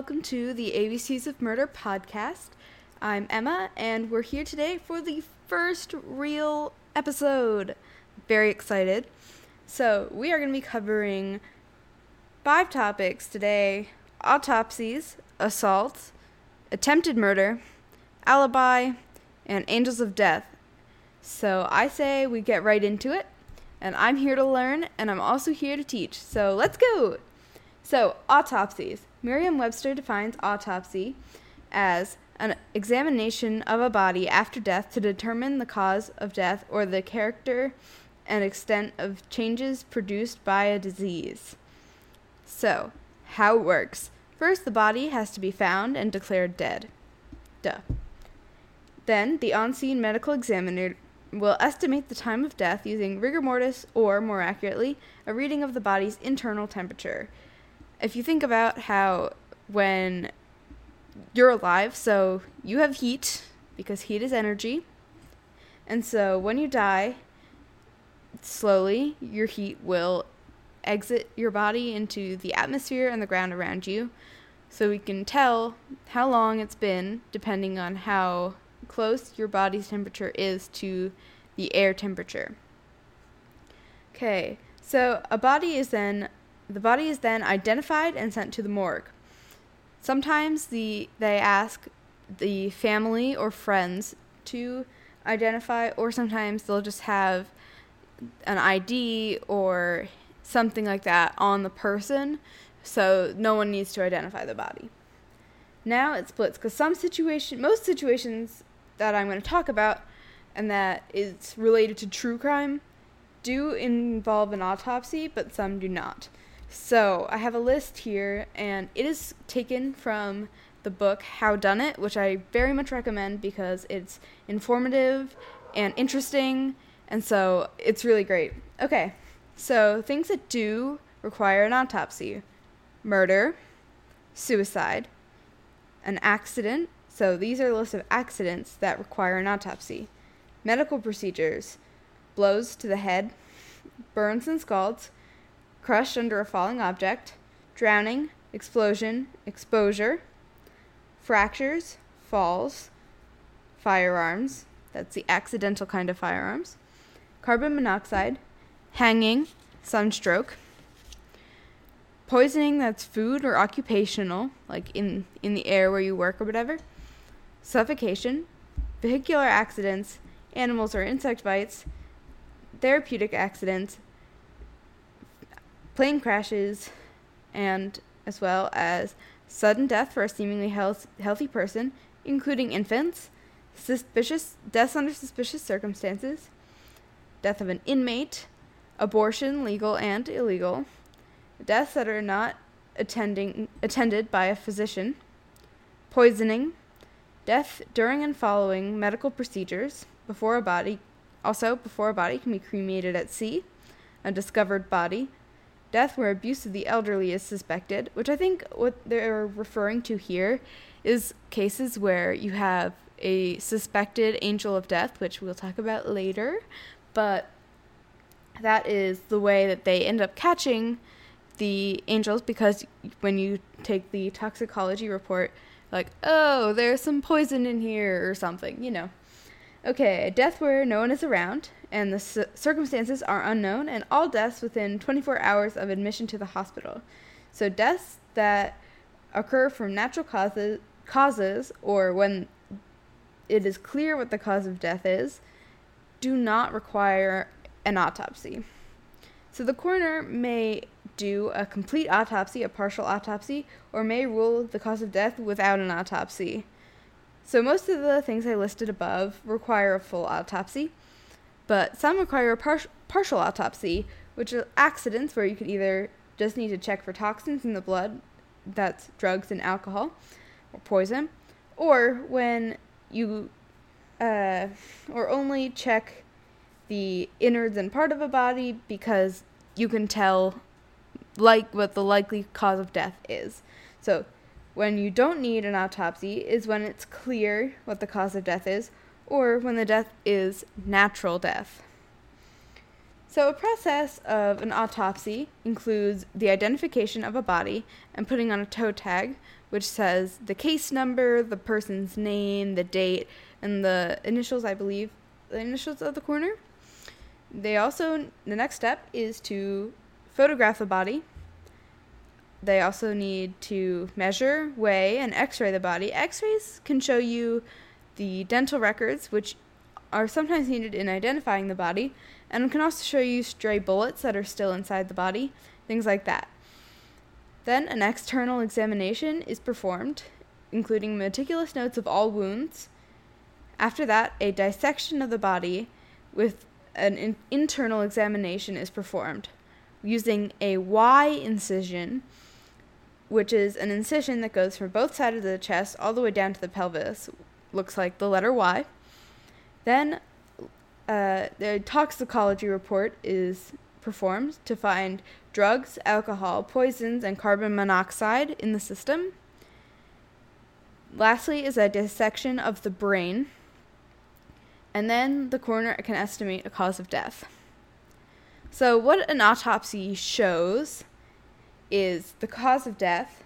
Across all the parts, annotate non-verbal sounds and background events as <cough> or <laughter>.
Welcome to the ABCs of Murder podcast. I'm Emma, and we're here today for the first real episode. Very excited. So, we are going to be covering five topics today autopsies, assault, attempted murder, alibi, and angels of death. So, I say we get right into it, and I'm here to learn, and I'm also here to teach. So, let's go! So, autopsies. Merriam Webster defines autopsy as an examination of a body after death to determine the cause of death or the character and extent of changes produced by a disease. So, how it works. First, the body has to be found and declared dead. Duh. Then, the on scene medical examiner will estimate the time of death using rigor mortis or, more accurately, a reading of the body's internal temperature if you think about how when you're alive, so you have heat because heat is energy. And so when you die, slowly your heat will exit your body into the atmosphere and the ground around you. So we can tell how long it's been depending on how close your body's temperature is to the air temperature. Okay, so a body is then the body is then identified and sent to the morgue. Sometimes the they ask the family or friends to identify or sometimes they'll just have an ID or something like that on the person so no one needs to identify the body. Now it splits because some situation most situations that I'm going to talk about and that is related to true crime do involve an autopsy, but some do not. So I have a list here, and it is taken from the book Howdunit, which I very much recommend because it's informative and interesting, and so it's really great. Okay, so things that do require an autopsy murder, suicide, an accident. So these are a list of accidents that require an autopsy. Medical procedures blows to the head, burns and scalds crushed under a falling object, drowning, explosion, exposure, fractures, falls, firearms, that's the accidental kind of firearms, carbon monoxide, hanging, sunstroke, poisoning that's food or occupational, like in, in the air where you work or whatever, suffocation, vehicular accidents, animals or insect bites, therapeutic accidents, plane crashes, and as well as sudden death for a seemingly health, healthy person, including infants, suspicious deaths under suspicious circumstances, death of an inmate, abortion, legal and illegal, deaths that are not attending attended by a physician, poisoning, death during and following medical procedures before a body also before a body can be cremated at sea, a discovered body, death where abuse of the elderly is suspected, which I think what they're referring to here is cases where you have a suspected angel of death, which we'll talk about later, but that is the way that they end up catching the angels because when you take the toxicology report, like, oh, there's some poison in here or something, you know. Okay, a death where no one is around and the c- circumstances are unknown, and all deaths within 24 hours of admission to the hospital. So, deaths that occur from natural causes, causes or when it is clear what the cause of death is do not require an autopsy. So, the coroner may do a complete autopsy, a partial autopsy, or may rule the cause of death without an autopsy. So, most of the things I listed above require a full autopsy but some require a par- partial autopsy, which are accidents where you could either just need to check for toxins in the blood, that's drugs and alcohol or poison, or when you, uh, or only check the innards and part of a body because you can tell like what the likely cause of death is. So when you don't need an autopsy is when it's clear what the cause of death is or when the death is natural death. So, a process of an autopsy includes the identification of a body and putting on a toe tag, which says the case number, the person's name, the date, and the initials, I believe, the initials of the coroner. They also, the next step is to photograph the body. They also need to measure, weigh, and x ray the body. X rays can show you the dental records, which are sometimes needed in identifying the body, and can also show you stray bullets that are still inside the body, things like that. Then an external examination is performed, including meticulous notes of all wounds. After that, a dissection of the body with an in- internal examination is performed using a Y incision, which is an incision that goes from both sides of the chest all the way down to the pelvis. Looks like the letter Y. Then uh, the toxicology report is performed to find drugs, alcohol, poisons, and carbon monoxide in the system. Lastly, is a dissection of the brain. And then the coroner can estimate a cause of death. So, what an autopsy shows is the cause of death,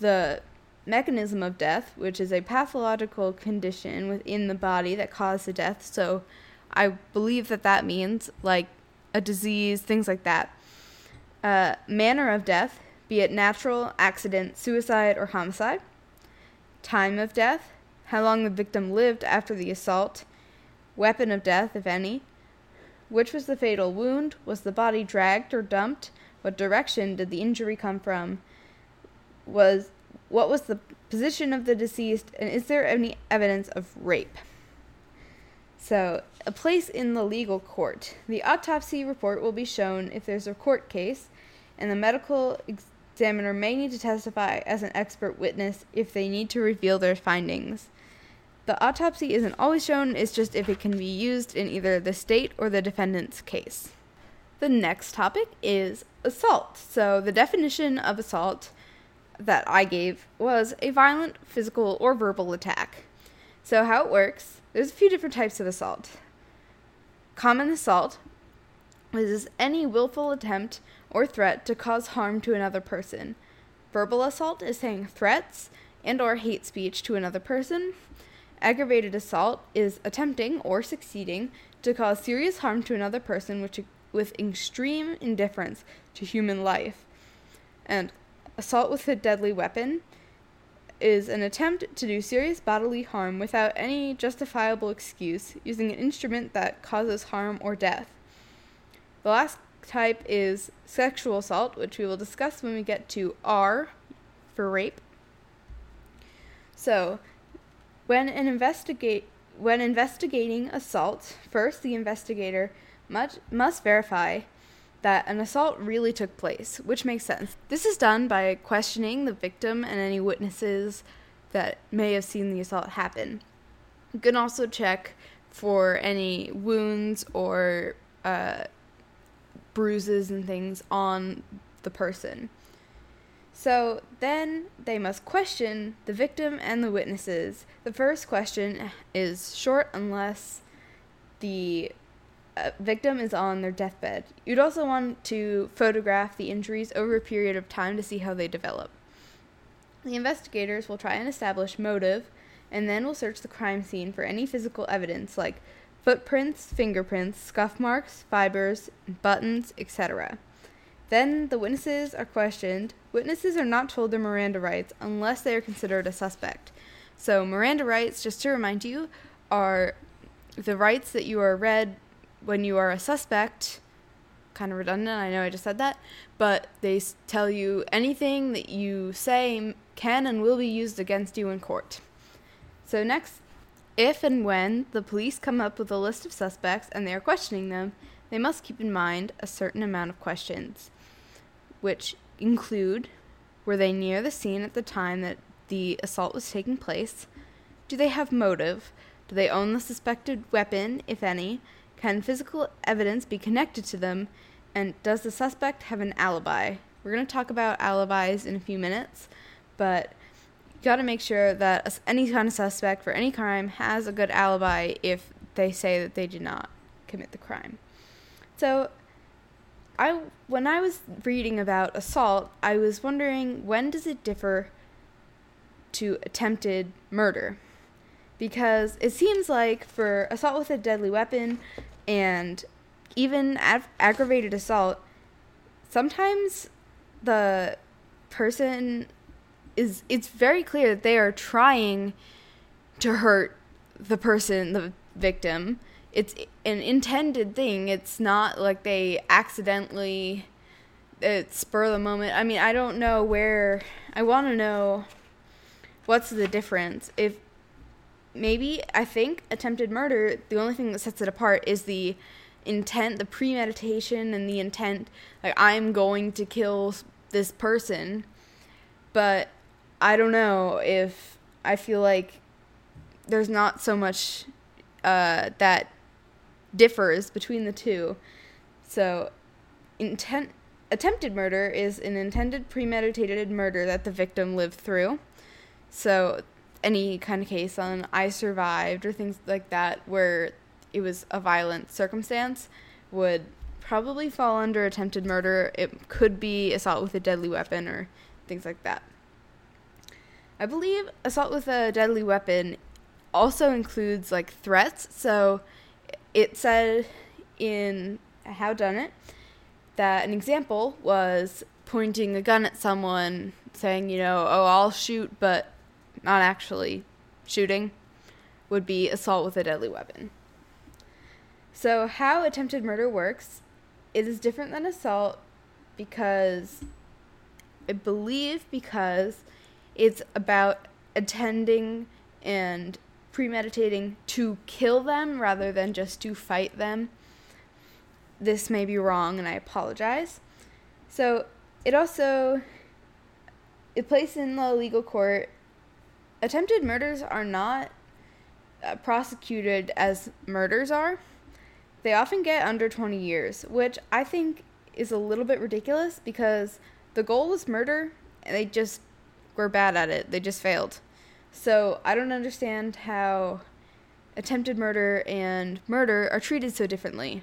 the mechanism of death, which is a pathological condition within the body that caused the death. So, I believe that that means like a disease, things like that. Uh, manner of death, be it natural, accident, suicide, or homicide. Time of death, how long the victim lived after the assault. Weapon of death, if any. Which was the fatal wound? Was the body dragged or dumped? What direction did the injury come from? Was what was the position of the deceased and is there any evidence of rape? So, a place in the legal court. The autopsy report will be shown if there's a court case, and the medical examiner may need to testify as an expert witness if they need to reveal their findings. The autopsy isn't always shown, it's just if it can be used in either the state or the defendant's case. The next topic is assault. So, the definition of assault that I gave was a violent physical or verbal attack. So, how it works there's a few different types of assault. Common assault is any willful attempt or threat to cause harm to another person. Verbal assault is saying threats and or hate speech to another person. Aggravated assault is attempting or succeeding to cause serious harm to another person which, with extreme indifference to human life. And assault with a deadly weapon is an attempt to do serious bodily harm without any justifiable excuse using an instrument that causes harm or death. The last type is sexual assault, which we will discuss when we get to R for rape. So, when an investigate when investigating assault, first the investigator must, must verify that an assault really took place, which makes sense. This is done by questioning the victim and any witnesses that may have seen the assault happen. You can also check for any wounds or uh, bruises and things on the person. So then they must question the victim and the witnesses. The first question is short unless the victim is on their deathbed. You'd also want to photograph the injuries over a period of time to see how they develop. The investigators will try and establish motive and then will search the crime scene for any physical evidence like footprints, fingerprints, scuff marks, fibers, buttons, etc. Then the witnesses are questioned. Witnesses are not told their Miranda rights unless they are considered a suspect. So, Miranda rights, just to remind you, are the rights that you are read when you are a suspect, kind of redundant, I know I just said that, but they tell you anything that you say can and will be used against you in court. So, next, if and when the police come up with a list of suspects and they are questioning them, they must keep in mind a certain amount of questions, which include were they near the scene at the time that the assault was taking place? Do they have motive? Do they own the suspected weapon, if any? Can physical evidence be connected to them? And does the suspect have an alibi? We're going to talk about alibis in a few minutes, but you got to make sure that any kind of suspect for any crime has a good alibi if they say that they did not commit the crime. So, I when I was reading about assault, I was wondering when does it differ to attempted murder? Because it seems like for assault with a deadly weapon and even ag- aggravated assault, sometimes the person is it's very clear that they are trying to hurt the person, the victim. It's an intended thing. It's not like they accidentally it spur the moment. I mean, I don't know where I want to know what's the difference. If maybe I think attempted murder, the only thing that sets it apart is the intent, the premeditation and the intent like I'm going to kill this person. But I don't know if I feel like there's not so much uh, that differs between the two. So, intent attempted murder is an intended premeditated murder that the victim lived through. So, any kind of case on I survived or things like that where it was a violent circumstance would probably fall under attempted murder. It could be assault with a deadly weapon or things like that. I believe assault with a deadly weapon also includes like threats. So it said in Howdunit that an example was pointing a gun at someone, saying, you know, oh, I'll shoot, but not actually shooting, would be assault with a deadly weapon. So, how attempted murder works, it is different than assault because I believe because it's about attending and premeditating to kill them rather than just to fight them. This may be wrong and I apologize. So, it also it placed in the legal court attempted murders are not uh, prosecuted as murders are. They often get under 20 years, which I think is a little bit ridiculous because the goal was murder and they just were bad at it. They just failed. So I don't understand how attempted murder and murder are treated so differently.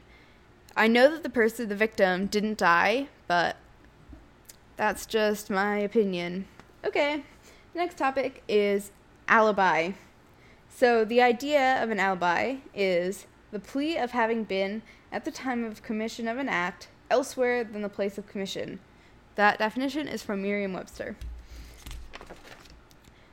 I know that the person, the victim, didn't die, but that's just my opinion. Okay, next topic is alibi. So the idea of an alibi is the plea of having been, at the time of commission of an act, elsewhere than the place of commission. That definition is from Merriam Webster.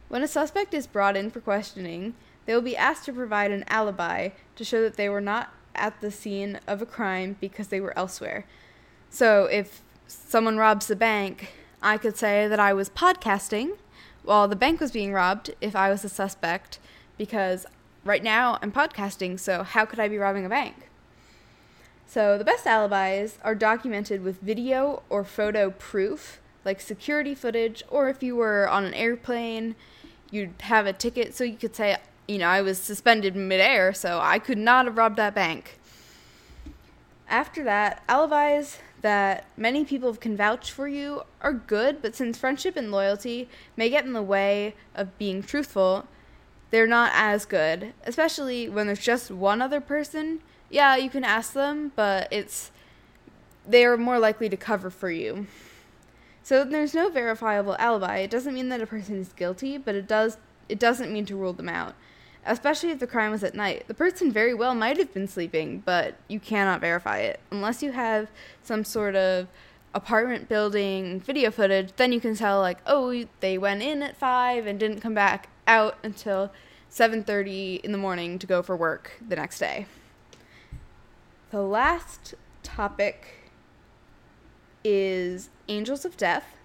When a suspect is brought in for questioning, they will be asked to provide an alibi to show that they were not at the scene of a crime because they were elsewhere. So if someone robs the bank, I could say that I was podcasting while the bank was being robbed if I was a suspect because right now I'm podcasting, so how could I be robbing a bank? So the best alibis are documented with video or photo proof, like security footage, or if you were on an airplane, you'd have a ticket so you could say, you know, I was suspended midair, so I could not have robbed that bank. After that, alibis that many people can vouch for you are good, but since friendship and loyalty may get in the way of being truthful, they're not as good, especially when there's just one other person. Yeah, you can ask them, but it's they're more likely to cover for you. So there's no verifiable alibi. It doesn't mean that a person is guilty, but it does it doesn't mean to rule them out. Especially if the crime was at night. The person very well might have been sleeping, but you cannot verify it unless you have some sort of apartment building video footage, then you can tell like, oh, they went in at 5 and didn't come back out until 7:30 in the morning to go for work the next day. The last topic is angels of death.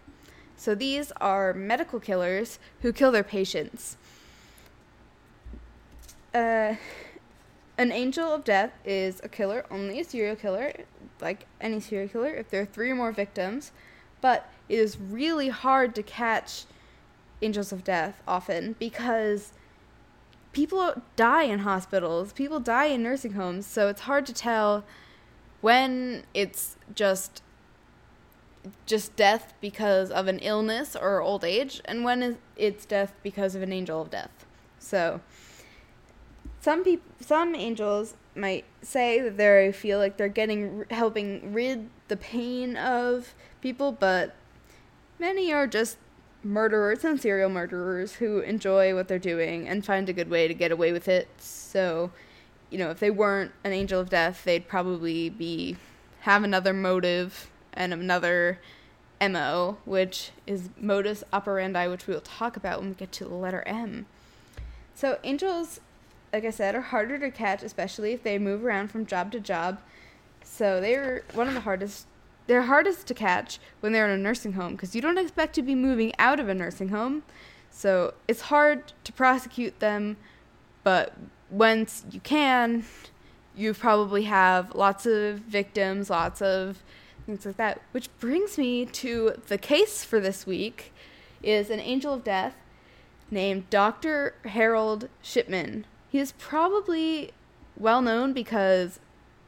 So these are medical killers who kill their patients. Uh, an angel of death is a killer, only a serial killer, like any serial killer, if there are three or more victims. But it is really hard to catch angels of death often because people die in hospitals, people die in nursing homes, so it's hard to tell when it's just just death because of an illness or old age and when it's death because of an angel of death. So some people some angels might say that they feel like they're getting helping rid the pain of people, but many are just murderers and serial murderers who enjoy what they're doing and find a good way to get away with it. So, you know, if they weren't an angel of death, they'd probably be have another motive and another MO, which is modus operandi, which we will talk about when we get to the letter M. So, angels, like I said, are harder to catch, especially if they move around from job to job. So, they're one of the hardest. They're hardest to catch when they're in a nursing home because you don't expect to be moving out of a nursing home. So, it's hard to prosecute them, but once you can, you probably have lots of victims, lots of things like that. Which brings me to the case for this week is an angel of death named Dr. Harold Shipman. He is probably well known because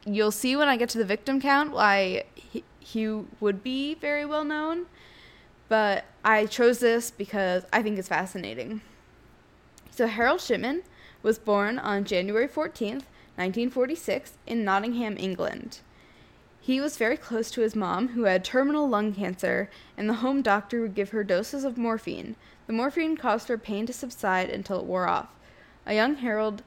you'll see when I get to the victim count why he, he would be very well known. But I chose this because I think it's fascinating. So Harold Shipman was born on January 14th, 1946, in Nottingham, England. He was very close to his mom, who had terminal lung cancer, and the home doctor would give her doses of morphine. The morphine caused her pain to subside until it wore off. A young Harold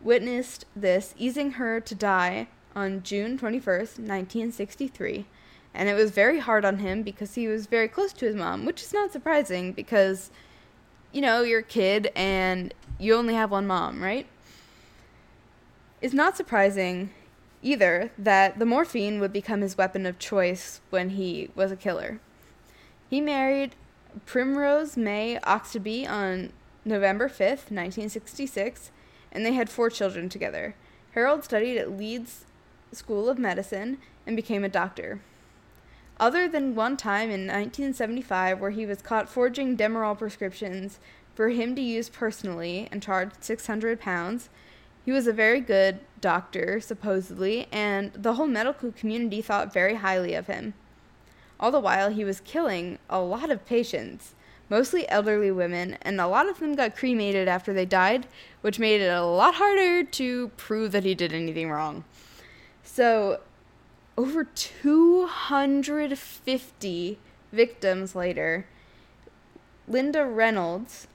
witnessed this, easing her to die on June 21st, 1963. And it was very hard on him because he was very close to his mom, which is not surprising because, you know, you're a kid and you only have one mom, right? It's not surprising either that the morphine would become his weapon of choice when he was a killer. He married Primrose May Oxtoby on November 5th, 1966, and they had four children together. Harold studied at Leeds School of Medicine and became a doctor. Other than one time in 1975 where he was caught forging Demerol prescriptions for him to use personally and charged 600 pounds, he was a very good doctor, supposedly, and the whole medical community thought very highly of him. All the while, he was killing a lot of patients, mostly elderly women, and a lot of them got cremated after they died, which made it a lot harder to prove that he did anything wrong. So, over 250 victims later, Linda Reynolds,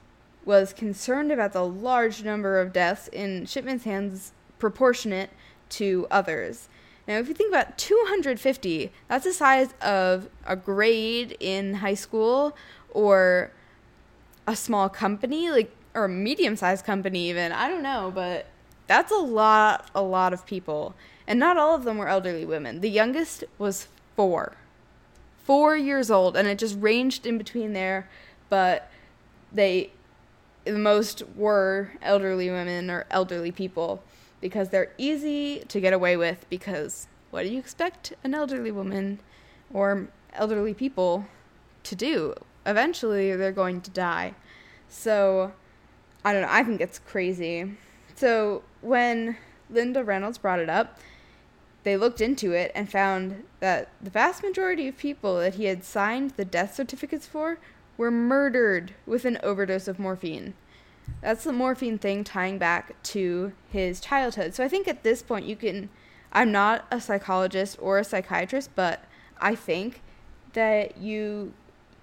was concerned about the large number of deaths in Shipman's hands proportionate to others. Now, if you think about 250, that's the size of a grade in high school or a small company, like or a medium-sized company even. I don't know, but that's a lot a lot of people. And not all of them were elderly women. The youngest was 4. 4 years old and it just ranged in between there, but they the most were elderly women or elderly people because they're easy to get away with because what do you expect an elderly woman or elderly people to do? Eventually they're going to die. So I don't know, I think it's crazy. So when Linda Reynolds brought it up, they looked into it and found that the vast majority of people that he had signed the death certificates for were murdered with an overdose of morphine. That's the morphine thing tying back to his childhood. So I think at this point you can I'm not a psychologist or a psychiatrist, but I think that you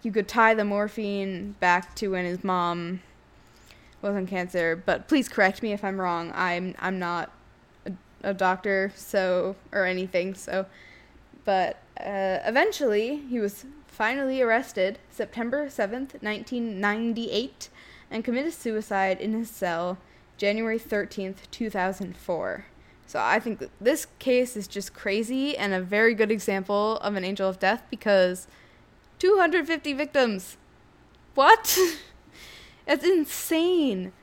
you could tie the morphine back to when his mom was on cancer, but please correct me if I'm wrong. I'm I'm not a, a doctor, so or anything, so but uh, eventually he was finally arrested September 7th, 1998 and committed suicide in his cell January 13th, 2004. So I think this case is just crazy and a very good example of an angel of death because 250 victims. What? <laughs> That's insane.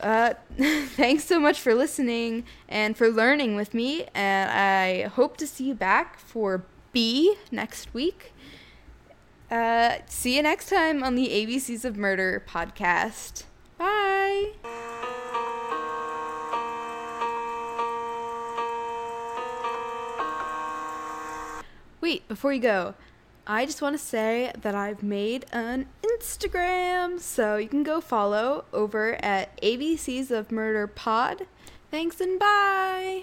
Uh, <laughs> thanks so much for listening and for learning with me. And I hope to see you back for B next week. Uh, see you next time on the ABCs of Murder podcast. Bye. Wait, before you go, I just want to say that I've made an Instagram, so you can go follow over at ABCs of Murder Pod. Thanks and bye.